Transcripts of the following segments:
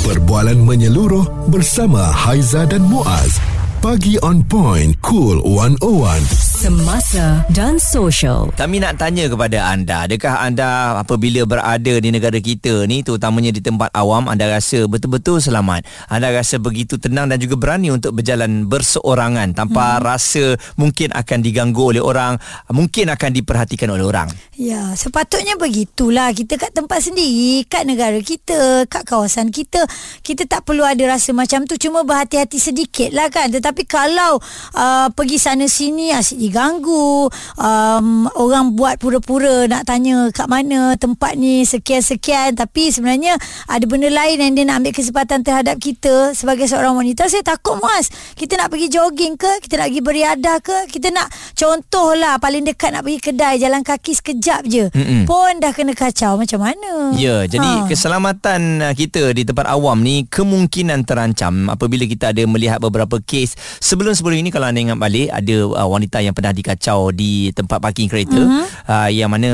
Perbualan menyeluruh bersama Haiza dan Muaz. Pagi on point, cool 101. Semasa dan social. Kami nak tanya kepada anda, adakah anda apabila berada di negara kita ni, terutamanya di tempat awam, anda rasa betul-betul selamat? Anda rasa begitu tenang dan juga berani untuk berjalan berseorangan tanpa hmm. rasa mungkin akan diganggu oleh orang, mungkin akan diperhatikan oleh orang? Ya, sepatutnya begitulah. Kita kat tempat sendiri, kat negara kita, kat kawasan kita, kita tak perlu ada rasa macam tu. Cuma berhati-hati sedikit lah kan. Tetapi kalau uh, pergi sana sini asyik diganggu um, orang buat pura-pura nak tanya kat mana tempat ni sekian-sekian tapi sebenarnya ada benda lain yang dia nak ambil kesempatan terhadap kita sebagai seorang wanita saya takut muas kita nak pergi jogging ke kita nak pergi beriadah ke kita nak contohlah paling dekat nak pergi kedai jalan kaki sekejap je Mm-mm. pun dah kena kacau macam mana ya jadi ha. keselamatan uh, kita di tempat awam ni kemungkinan terancam apabila kita ada melihat beberapa kes sebelum-sebelum ini kalau anda ingat balik ada uh, wanita yang pernah dikacau di tempat parking kereta uh-huh. uh, yang mana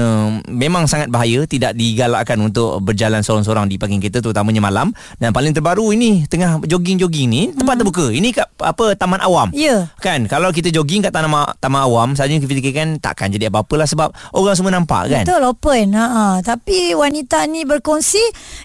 memang sangat bahaya tidak digalakkan untuk berjalan seorang-seorang di parking kereta terutamanya malam dan paling terbaru ini tengah jogging-jogging ni tempat uh-huh. terbuka ini kat apa taman awam yeah. kan kalau kita jogging kat taman taman awam saja kita fikirkan takkan jadi apa-apalah sebab orang semua nampak kan? Betul open ha, ha. tapi wanita ni berkongsi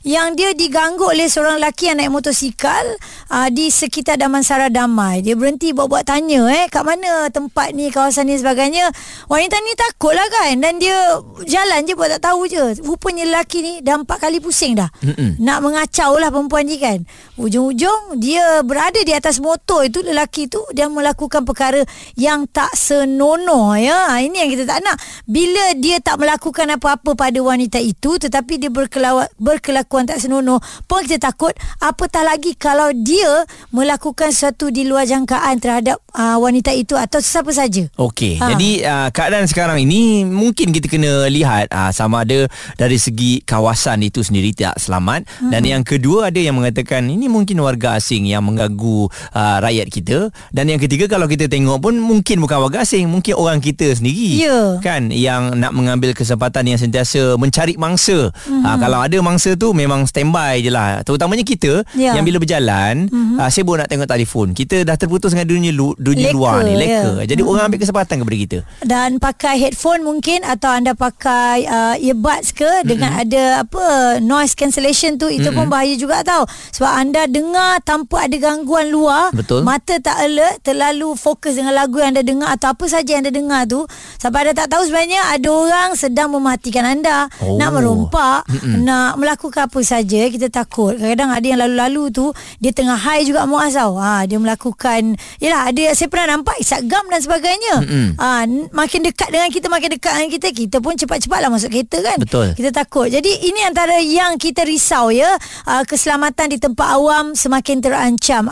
yang dia diganggu oleh seorang lelaki yang naik motosikal uh, di sekitar Damansara Damai. Dia berhenti buat-buat tanya eh kat mana tempat ni kawasan kawasan ni sebagainya. Wanita ni takut lah kan? Dan dia jalan je buat tak tahu je. Rupanya lelaki ni dah empat kali pusing dah. Mm-mm. nak mengacau lah perempuan ni kan? Ujung-ujung dia berada di atas motor itu lelaki tu dia melakukan perkara yang tak senonoh ya. Ha, ini yang kita tak nak. Bila dia tak melakukan apa-apa pada wanita itu tetapi dia berkelawat, berkelakuan tak senonoh pun kita takut apatah lagi kalau dia melakukan sesuatu di luar jangkaan terhadap uh, wanita itu atau sesiapa saja Okey, ha. jadi uh, keadaan sekarang ini mungkin kita kena lihat uh, sama ada dari segi kawasan itu sendiri tidak selamat hmm. dan yang kedua ada yang mengatakan ini mungkin warga asing yang mengganggu uh, rakyat kita dan yang ketiga kalau kita tengok pun mungkin bukan warga asing, mungkin orang kita sendiri yeah. kan yang nak mengambil kesempatan yang sentiasa mencari mangsa. Hmm. Uh, kalau ada mangsa tu memang standby je lah. Terutamanya kita yeah. yang bila berjalan hmm. uh, saya nak tengok telefon. Kita dah terputus dengan dunia lu, dunia leka, luar ni, leka. Yeah. Jadi hmm. orang ambil kesempatan kepada kita. Dan pakai headphone mungkin atau anda pakai uh, earbuds ke mm-hmm. dengan ada apa noise cancellation tu itu mm-hmm. pun bahaya juga tau. Sebab anda dengar tanpa ada gangguan luar, Betul. mata tak alert, terlalu fokus dengan lagu yang anda dengar atau apa saja yang anda dengar tu, sampai anda tak tahu sebenarnya ada orang sedang mematikan anda, oh. nak merompak, mm-hmm. nak melakukan apa saja, kita takut. Kadang-kadang ada yang lalu-lalu tu dia tengah high juga muas tau. Ha, dia melakukan yalah ada saya pernah nampak isap gam dan sebagainya. Ha, makin dekat dengan kita makin dekat dengan kita kita pun cepat-cepatlah masuk kereta kan betul kita takut jadi ini antara yang kita risau ya uh, keselamatan di tempat awam semakin terancam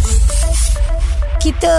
kita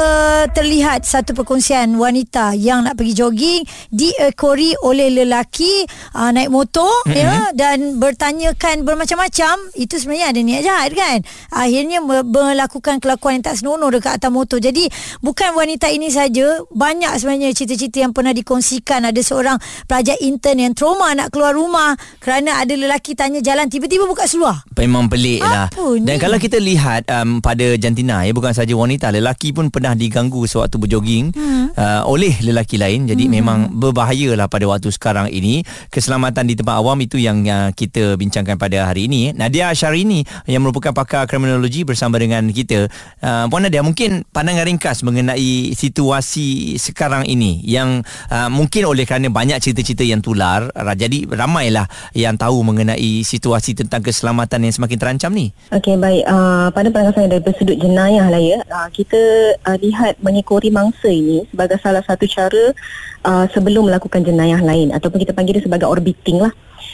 terlihat satu perkongsian wanita yang nak pergi jogging diekori oleh lelaki uh, naik motor mm-hmm. ya dan bertanyakan bermacam-macam. Itu sebenarnya ada niat jahat kan? Akhirnya melakukan kelakuan yang tak senonoh dekat atas motor. Jadi bukan wanita ini saja. Banyak sebenarnya cerita-cerita yang pernah dikongsikan. Ada seorang pelajar intern yang trauma nak keluar rumah kerana ada lelaki tanya jalan tiba-tiba buka seluar. Memang pelik lah. Dan kalau kita lihat um, pada jantina ya bukan saja wanita lelaki pun pernah diganggu sewaktu berjoging hmm. uh, oleh lelaki lain. Jadi hmm. memang berbahayalah pada waktu sekarang ini. Keselamatan di tempat awam itu yang uh, kita bincangkan pada hari ini. Nadia Syarini yang merupakan pakar kriminologi bersama dengan kita. Uh, Puan Nadia mungkin pandangan ringkas mengenai situasi sekarang ini yang uh, mungkin oleh kerana banyak cerita-cerita yang tular jadi ramailah yang tahu mengenai situasi tentang keselamatan yang semakin terancam ni. Okey baik. Uh, pada pandangan saya dari sudut jenayah lah ya uh, kita uh, lihat mengekori mangsa ini sebagai salah satu cara uh, sebelum melakukan jenayah lain ataupun kita panggil dia sebagai orbiting lah.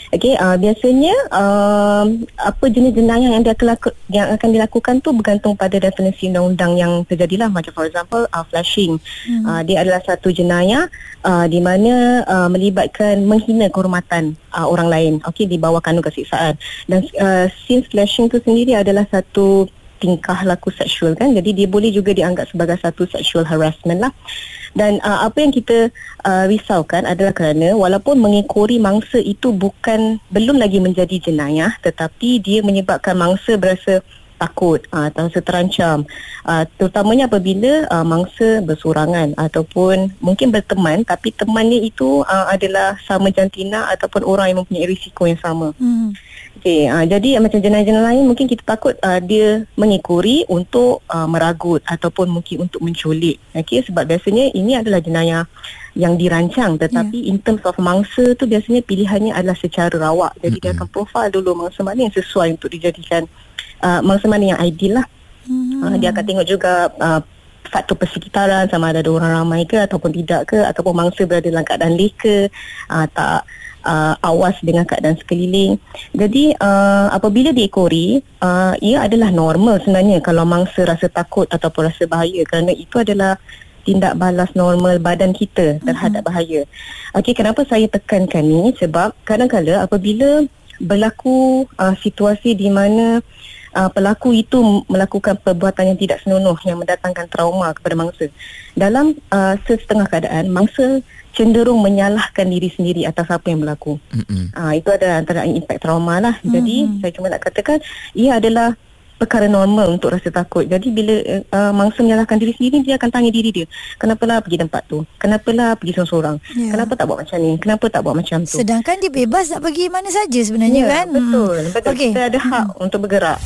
Okey, uh, biasanya uh, apa jenis jenayah yang dia kelaku, yang akan dilakukan tu bergantung pada definisi undang-undang yang terjadilah macam for example uh, flashing. Hmm. Uh, dia adalah satu jenayah uh, di mana uh, melibatkan menghina kehormatan uh, orang lain okey di bawah kanun kesiksaan. Dan uh, since flashing tu sendiri adalah satu tingkah laku seksual kan. Jadi dia boleh juga dianggap sebagai satu sexual harassment lah. Dan uh, apa yang kita uh, risaukan adalah kerana walaupun mengekori mangsa itu bukan belum lagi menjadi jenayah tetapi dia menyebabkan mangsa berasa takut uh, atau terancam. Uh, terutamanya apabila uh, mangsa bersorangan ataupun mungkin berteman tapi temannya itu uh, adalah sama jantina ataupun orang yang mempunyai risiko yang sama. Hmm. Okay, uh, jadi uh, macam jenayah-jenayah lain mungkin kita takut uh, dia mengekori untuk uh, meragut ataupun mungkin untuk menculik. Okay, sebab biasanya ini adalah jenayah yang dirancang tetapi yeah. in terms of mangsa tu biasanya pilihannya adalah secara rawak. Jadi mm-hmm. dia akan profile dulu mangsa mana yang sesuai untuk dijadikan uh, mangsa mana yang ideal lah. Mm-hmm. Uh, dia akan tengok juga uh, faktor persekitaran sama ada ada orang ramai ke ataupun tidak ke ataupun mangsa berada dalam keadaan leka uh, tak uh, awas dengan keadaan sekeliling. Jadi uh, apabila diekori, uh, ia adalah normal sebenarnya kalau mangsa rasa takut ataupun rasa bahaya kerana itu adalah tindak balas normal badan kita terhadap uh-huh. bahaya. Okey, kenapa saya tekankan ni? Sebab kadang-kadang apabila berlaku uh, situasi di mana uh, pelaku itu melakukan perbuatan yang tidak senonoh yang mendatangkan trauma kepada mangsa. Dalam uh, sesetengah keadaan, mangsa cenderung menyalahkan diri sendiri atas apa yang berlaku. Mm-hmm. Uh, itu ada antara impak trauma lah. Mm-hmm. Jadi saya cuma nak katakan ia adalah perkara normal untuk rasa takut. Jadi bila uh, mangsa menyalahkan diri sendiri, dia akan tanya diri dia. Kenapalah pergi tempat tu? Kenapalah pergi seorang-seorang? Yeah. Kenapa tak buat macam ni? Kenapa tak buat macam tu? Sedangkan dia bebas nak pergi mana saja sebenarnya yeah, kan? Betul. Hmm. Betul. Okay. Kita ada hak hmm. untuk bergerak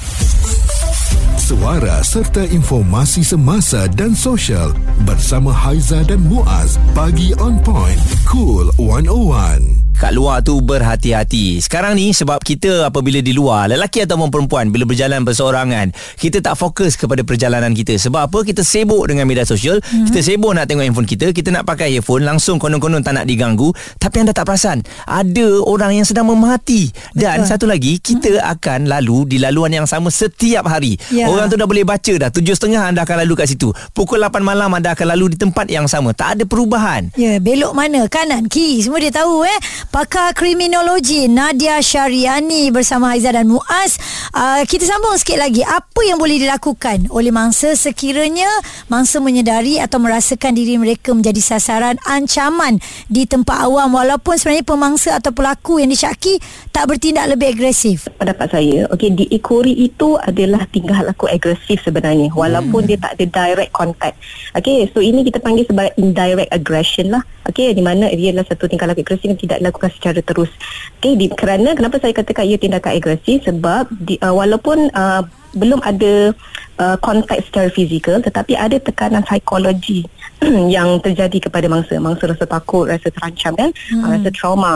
suara serta informasi semasa dan sosial bersama Haiza dan Muaz bagi on point cool 101 kat luar tu berhati-hati. Sekarang ni sebab kita apabila di luar, lelaki ataupun perempuan bila berjalan berseorangan, kita tak fokus kepada perjalanan kita. Sebab apa? Kita sibuk dengan media sosial, hmm. kita sibuk nak tengok handphone kita, kita nak pakai earphone, langsung konon-konon tak nak diganggu, tapi anda tak perasan, ada orang yang sedang memerhati. Dan Betul. satu lagi, kita hmm. akan lalu di laluan yang sama setiap hari. Ya. Orang tu dah boleh baca dah, tujuh setengah anda akan lalu kat situ. Pukul 8 malam anda akan lalu di tempat yang sama. Tak ada perubahan. Ya, belok mana? Kanan, kiri, semua dia tahu eh. Pakar Kriminologi Nadia Syariani bersama Haiza dan Muaz. Uh, kita sambung sikit lagi. Apa yang boleh dilakukan oleh mangsa sekiranya mangsa menyedari atau merasakan diri mereka menjadi sasaran ancaman di tempat awam walaupun sebenarnya pemangsa atau pelaku yang disyaki tak bertindak lebih agresif. Pendapat saya, okey diikori itu adalah tingkah laku agresif sebenarnya walaupun hmm. dia tak ada direct contact. Okey, so ini kita panggil sebagai indirect aggression lah. Okey, di mana dia adalah satu tingkah laku agresif yang tidak dilakukan dilakukan secara terus. Okay, di, kerana kenapa saya katakan ia tindakan agresif sebab di, uh, walaupun uh, belum ada uh, kontak secara fizikal tetapi ada tekanan psikologi yang terjadi kepada mangsa. Mangsa rasa takut rasa terancam kan? Hmm. rasa trauma.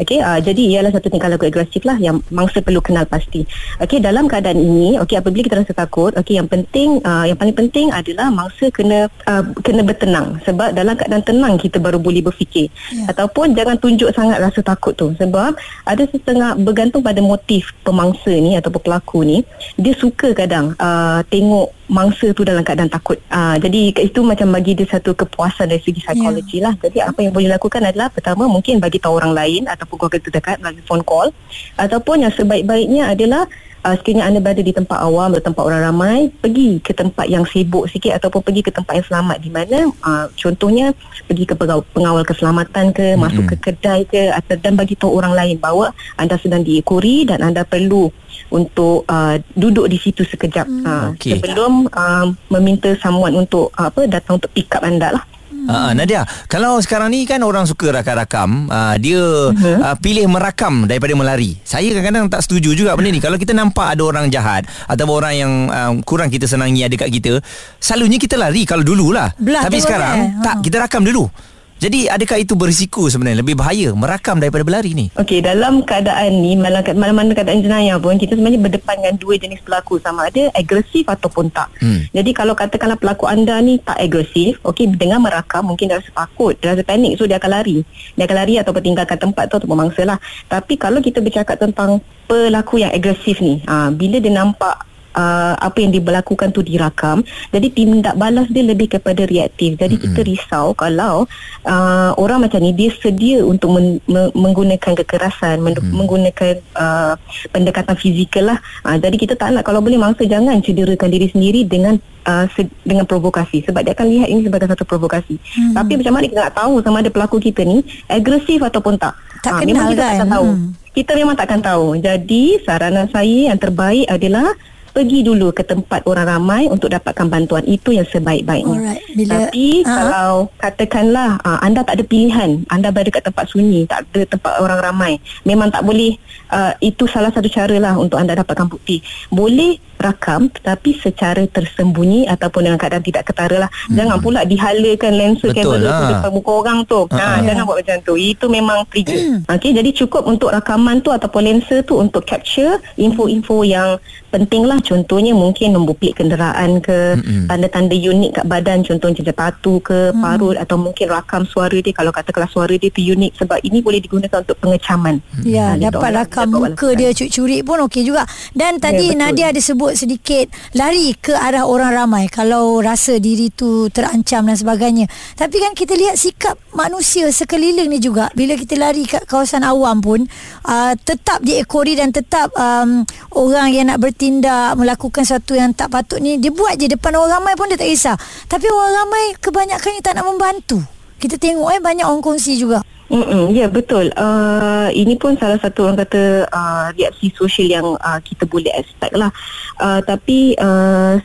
Okey uh, jadi ialah satu tingkah laku agresif lah yang mangsa perlu kenal pasti. Okey dalam keadaan ini okey apabila kita rasa takut okey yang penting uh, yang paling penting adalah mangsa kena uh, kena bertenang. Sebab dalam keadaan tenang kita baru boleh berfikir. Yeah. ataupun jangan tunjuk sangat rasa takut tu. Sebab ada setengah bergantung pada motif pemangsa ni ataupun pelaku ni dia suka kadang uh, tengok mangsa tu dalam keadaan takut. Uh, jadi itu macam bagi dia satu kepuasan dari segi psikologi yeah. lah. Jadi apa yang boleh lakukan adalah pertama mungkin bagi tahu orang lain ataupun keluarga terdekat melalui phone call ataupun yang sebaik-baiknya adalah uh, sekiranya anda berada di tempat awam atau tempat orang ramai pergi ke tempat yang sibuk sikit ataupun pergi ke tempat yang selamat di mana uh, contohnya pergi ke pengawal keselamatan ke mm-hmm. masuk ke kedai ke atau dan bagi tahu orang lain bahawa anda sedang diikuri dan anda perlu untuk uh, duduk di situ sekejap mm. uh, okay. sebelum uh, meminta someone untuk uh, apa datang untuk pick up anda lah Uh, Nadia, kalau sekarang ni kan orang suka rakam-rakam, uh, dia uh-huh. uh, pilih merakam daripada melari. Saya kadang-kadang tak setuju juga benda ni. Kalau kita nampak ada orang jahat atau orang yang uh, kurang kita senangi ada kat kita, selalunya kita lari kalau dululah. Belah Tapi sekarang eh. tak, kita rakam dulu. Jadi adakah itu berisiko sebenarnya lebih bahaya merakam daripada berlari ni? Okey, dalam keadaan ni mana-mana keadaan jenayah pun kita sebenarnya berdepan dengan dua jenis pelaku sama ada agresif ataupun tak. Hmm. Jadi kalau katakanlah pelaku anda ni tak agresif, okey dengan merakam mungkin dia rasa takut, dia rasa panik so dia akan lari. Dia akan lari atau tinggalkan tempat tu ataupun mangsa lah. Tapi kalau kita bercakap tentang pelaku yang agresif ni, ha, bila dia nampak uh, apa yang diberlakukan tu dirakam jadi tindak balas dia lebih kepada reaktif jadi mm-hmm. kita risau kalau uh, orang macam ni dia sedia untuk men, me, menggunakan kekerasan men, mm-hmm. menggunakan uh, pendekatan fizikal lah uh, jadi kita tak nak kalau boleh mangsa jangan cederakan diri sendiri dengan uh, se- dengan provokasi sebab dia akan lihat ini sebagai satu provokasi. Hmm. Tapi macam mana kita nak tahu sama ada pelaku kita ni agresif ataupun tak? Tak Ah, kenal memang kita kan? takkan tahu. Hmm. Kita memang takkan tahu. Jadi saranan saya yang terbaik adalah pergi dulu ke tempat orang ramai untuk dapatkan bantuan itu yang sebaik-baiknya. Alright. Bila- Tapi Ah. kalau katakanlah uh, anda tak ada pilihan, anda berada kat tempat sunyi, tak ada tempat orang ramai, memang tak boleh uh, itu salah satu cara lah untuk anda dapatkan bukti. Boleh rakam tetapi secara tersembunyi ataupun dengan keadaan tidak ketara lah. Hmm. Jangan pula dihalakan lensa Betul kamera tu lah. depan muka orang tu. Ha, Ha, ha. jangan buat macam tu. Itu memang trigger. Okey, jadi cukup untuk rakaman tu ataupun lensa tu untuk capture info-info yang penting lah. Contohnya mungkin nombor plate kenderaan ke, Mm-mm. tanda-tanda unik kat badan contohnya patu ke, parut atau mungkin rakam suara dia kalau katakanlah suara dia tu unik sebab ini boleh digunakan untuk pengecaman. Ya, Ha, dapat orang rakam dapat muka dia curi-curi pun okey juga. Dan tadi betul. Nadia ada sebut sedikit lari ke arah orang ramai kalau rasa diri tu terancam dan sebagainya. Tapi kan kita lihat sikap manusia sekeliling ni juga bila kita lari kat kawasan awam pun uh, tetap diekori dan tetap um, orang yang nak bertindak melakukan sesuatu yang tak patut ni dia buat je depan orang ramai pun dia tak kisah. Tapi orang ramai kebanyakannya tak nak membantu. Kita tengok eh banyak orang kongsi juga. Mm-mm, ya betul. Uh, ini pun salah satu orang kata uh, reaksi sosial yang uh, kita boleh expect lah. Uh, tapi uh,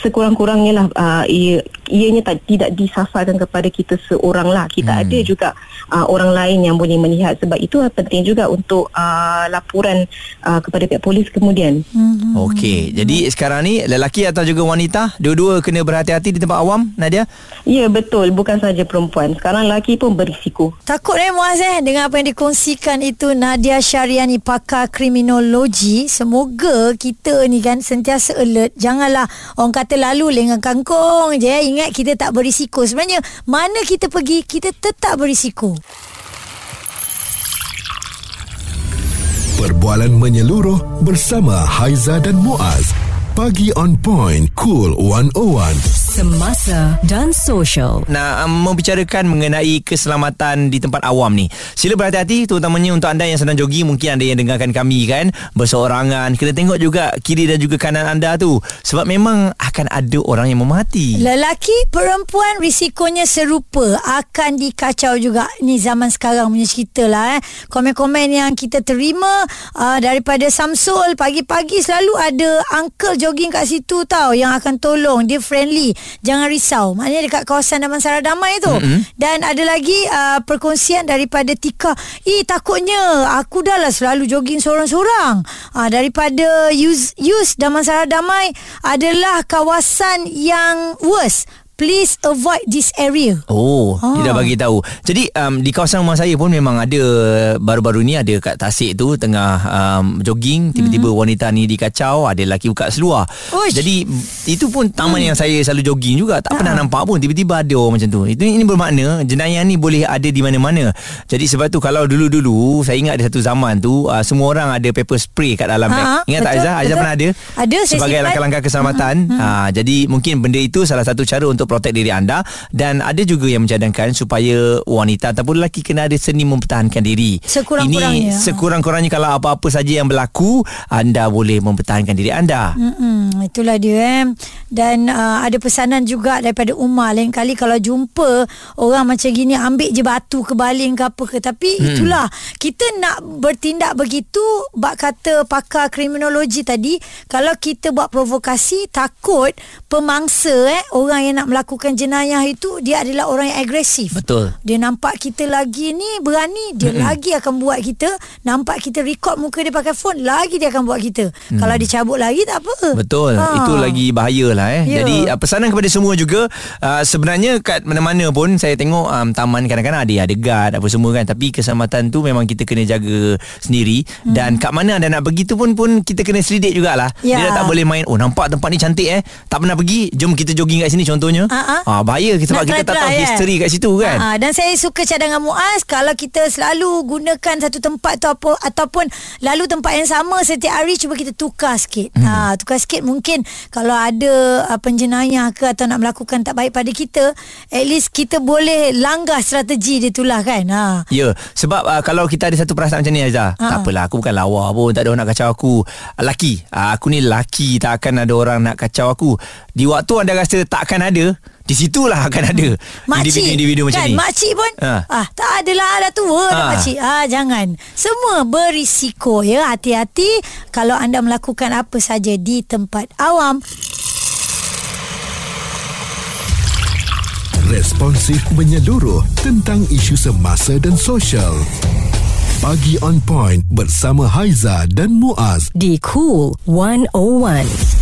sekurang-kurangnya lah uh, ia, ianya tak, tidak disasarkan kepada kita seorang lah. Kita Hmm. ada juga uh, orang lain yang boleh melihat sebab itu penting juga untuk uh, laporan uh, kepada pihak polis kemudian. Hmm. Okey, jadi sekarang ni lelaki atau juga wanita dua-dua kena berhati-hati di tempat awam Nadia. Ya betul bukan saja perempuan. Sekarang lelaki pun berisiko. Takut eh Muaz eh Dengan apa yang dikongsikan itu Nadia Syariani Pakar Kriminologi Semoga kita ni kan Sentiasa alert Janganlah Orang kata lalu Lengan kangkung je. Ingat kita tak berisiko Sebenarnya Mana kita pergi Kita tetap berisiko Perbualan menyeluruh bersama Haiza dan Muaz. Pagi on point, cool 101. Semasa dan social. Nak um, membicarakan mengenai keselamatan di tempat awam ni. Sila berhati-hati terutamanya untuk anda yang sedang jogging mungkin anda yang dengarkan kami kan berseorangan kena tengok juga kiri dan juga kanan anda tu sebab memang akan ada orang yang memati. Lelaki, perempuan risikonya serupa akan dikacau juga. Ni zaman sekarang punya cerita lah eh. Komen-komen yang kita terima uh, daripada Samsul pagi-pagi selalu ada uncle jogging kat situ tau yang akan tolong. Dia friendly. Jangan risau. Maknanya dekat kawasan Damansara Damai tu. Mm-hmm. Dan ada lagi uh, perkongsian daripada Tika. Eh takutnya aku dah lah selalu jogging seorang-seorang. Uh, daripada Yus, Yus Damansara Damai adalah kawasan yang worst. Please avoid this area. Oh, Ah. dia dah bagi tahu. Jadi um, di kawasan rumah saya pun memang ada baru-baru ni ada kat Tasik tu tengah um, jogging tiba-tiba hmm. wanita ni dikacau, ada lelaki buka seluar. Uish. Jadi itu pun taman hmm. yang saya selalu jogging juga tak pernah Ah. nampak pun tiba-tiba ada orang macam tu. Itu ini bermakna jenayah ni boleh ada di mana-mana. Jadi sebab tu kalau dulu-dulu saya ingat ada satu zaman tu uh, semua orang ada paper spray kat dalam Ha, beg. Ingat tak betul, Aizah? Aizah betul. pernah ada? Ada, Sebagai langkah-langkah keselamatan. Ha, jadi mungkin benda itu salah satu cara untuk protect diri anda dan ada juga yang mencadangkan supaya wanita ataupun lelaki kena ada seni mempertahankan diri. Sekurang-kurangnya. Ini sekurang-kurangnya kalau apa-apa saja yang berlaku, anda boleh mempertahankan diri anda. Hmm, itulah dia eh. Dan uh, ada pesanan juga daripada Umar lain kali kalau jumpa orang macam gini ambil je batu ke baling ke apa ke tapi hmm. itulah kita nak bertindak begitu bak kata pakar kriminologi tadi kalau kita buat provokasi takut pemangsa eh orang yang nak melakukan jenayah itu dia adalah orang yang agresif. Betul. Dia nampak kita lagi ni berani, dia mm-hmm. lagi akan buat kita. Nampak kita record muka dia pakai phone, lagi dia akan buat kita. Mm. Kalau dia cabut lagi tak apa. Betul Ha. Itu lagi bahaya lah eh Ya. Jadi uh, pesanan kepada semua juga uh, Sebenarnya kat mana-mana pun Saya tengok um, taman kadang-kadang ada Ada guard apa semua kan Tapi keselamatan tu memang kita kena jaga sendiri hmm. Dan kat mana anda nak pergi tu pun pun Kita kena selidik jugalah Ya. Dia dah tak boleh main Oh nampak tempat ni cantik eh Tak pernah pergi Jom kita jogging kat sini contohnya Ah, ah. ah, bahaya sebab Nak kita tak tahu eh? history kat situ kan. Ha, dan saya suka cadangan Muaz kalau kita selalu gunakan satu tempat tu apa ataupun lalu tempat yang sama setiap hari cuba kita tukar sikit. Hmm. Ha, tukar sikit mungkin kalau ada uh, penjenayah ke atau nak melakukan tak baik pada kita, at least kita boleh langgar strategi dia tu lah kan. Ha. Ya, sebab uh, kalau kita ada satu perasaan macam ni Aizah, Ha. tak apalah aku bukan lawa pun, tak ada orang nak kacau aku. Laki, uh, aku ni laki, tak akan ada orang nak kacau aku. Di waktu anda rasa tak akan ada, di situlah akan ada individu-individu macam kan, ni. Makcik pun Ha. ah, Tak adalah Dah tua dah Ha. makcik ah, Jangan Semua berisiko ya Hati-hati Kalau anda melakukan apa saja Di tempat awam Responsif menyeluruh tentang isu semasa dan sosial. Pagi on point bersama Haiza dan Muaz. Di Cool 101.